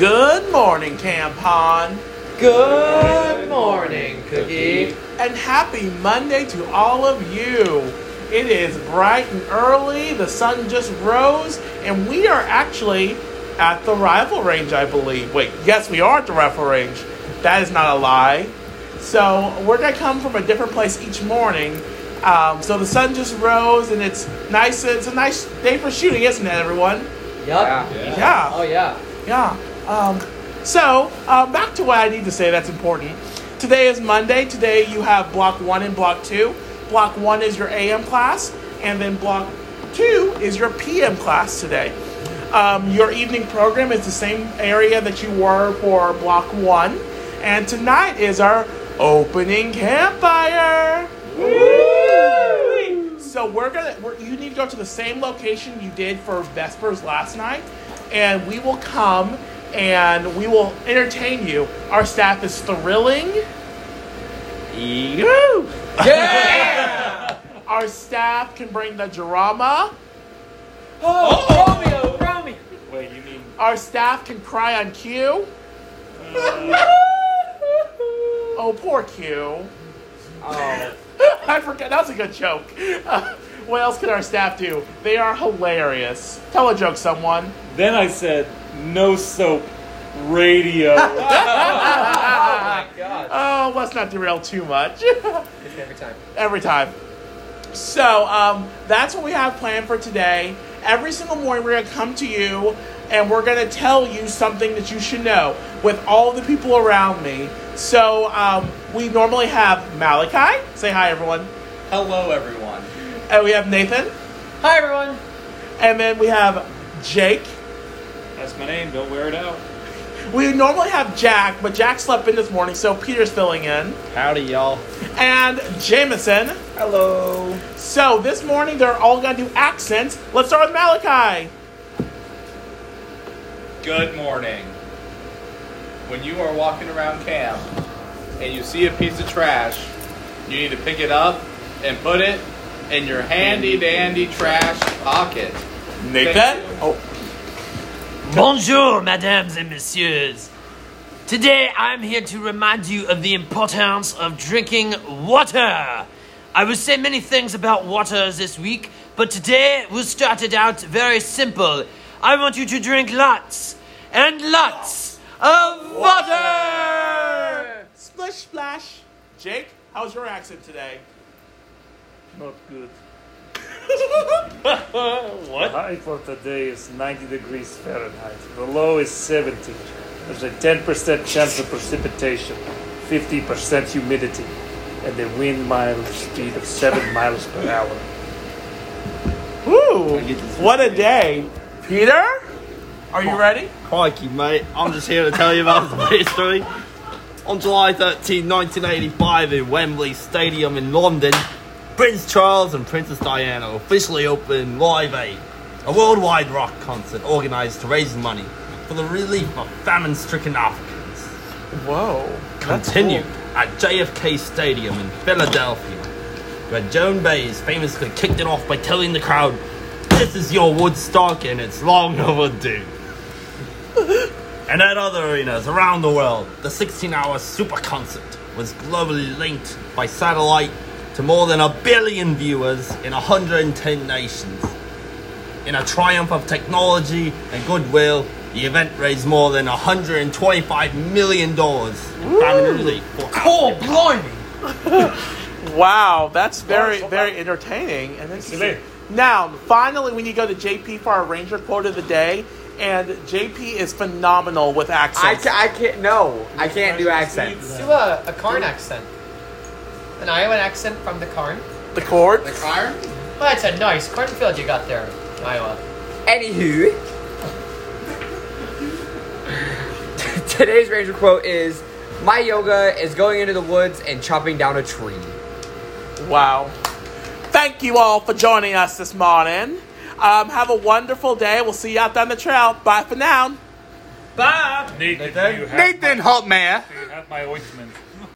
Good morning, Campon. Good morning, Cookie. And happy Monday to all of you. It is bright and early, the sun just rose, and we are actually at the rifle range, I believe. Wait, yes, we are at the rifle range. That is not a lie. So we're gonna come from a different place each morning. Um, so the sun just rose, and it's nice. It's a nice day for shooting, isn't it, everyone? Yup. Yeah. Oh yeah. Yeah. Um, so, um, back to what I need to say that's important. Today is Monday. Today you have block one and block two. Block one is your AM class, and then block two is your PM class today. Um, your evening program is the same area that you were for block one, and tonight is our opening campfire. So we're gonna. We're, you need to go to the same location you did for Vespers last night, and we will come and we will entertain you. Our staff is thrilling. Ew. Yeah. Our staff can bring the drama. oh, Romeo, Romeo. Wait, you mean Our staff can cry on cue. Oh, poor Q. Oh. I forgot. That was a good joke. Uh, what else can our staff do? They are hilarious. Tell a joke, someone. Then I said no soap radio. Oh my god. Oh, let's not derail too much. Every time. Every time. So, um, that's what we have planned for today. Every single morning, we're going to come to you and we're going to tell you something that you should know with all the people around me. So, um, we normally have Malachi. Say hi, everyone. Hello, everyone. And we have Nathan. Hi everyone. And then we have Jake. That's my name. Don't wear it out. We normally have Jack, but Jack slept in this morning, so Peter's filling in. Howdy, y'all. And Jameson. Hello. So this morning they're all gonna do accents. Let's start with Malachi. Good morning. When you are walking around camp and you see a piece of trash, you need to pick it up and put it in your handy dandy trash pocket. Nathan. Oh, Bonjour, mesdames et messieurs. Today I'm here to remind you of the importance of drinking water. I will say many things about water this week, but today we started out very simple. I want you to drink lots and lots of water. splish splash. Jake, how's your accent today? Not good. what? The High for today is 90 degrees Fahrenheit. The low is 70. There's a 10% chance of precipitation, 50% humidity, and a wind mile speed of 7 miles per hour. Woo! What a day. Peter, are you oh, ready? Crikey, mate. I'm just here to tell you about some history. On July 13, 1985, in Wembley Stadium in London, Prince Charles and Princess Diana officially opened Live Aid, a worldwide rock concert organized to raise money for the relief of famine stricken Africans. Whoa. Continued at JFK Stadium in Philadelphia, where Joan Baez famously kicked it off by telling the crowd, This is your Woodstock and it's long overdue. and at other arenas around the world, the 16 hour super concert was globally linked by satellite to more than a billion viewers in 110 nations. In a triumph of technology and goodwill, the event raised more than 125 million dollars in famine relief for Oh, blimey. Wow, that's very, very entertaining. And this is- now, finally, we need to go to JP for our Ranger quote of the day. And JP is phenomenal with I, accents. ca- I can't. No, I can't do accents. Do uh, a, a Karn accent. An Iowa accent from the Karn. the corn. The car? Well, that's a nice cornfield you got there, Iowa. Anywho, today's ranger quote is: "My yoga is going into the woods and chopping down a tree." Wow. Thank you all for joining us this morning. Um, have a wonderful day. We'll see you out on the trail. Bye for now. Bye. Nathan, do you have Nathan Holtmeyer. my, do you have my ointment?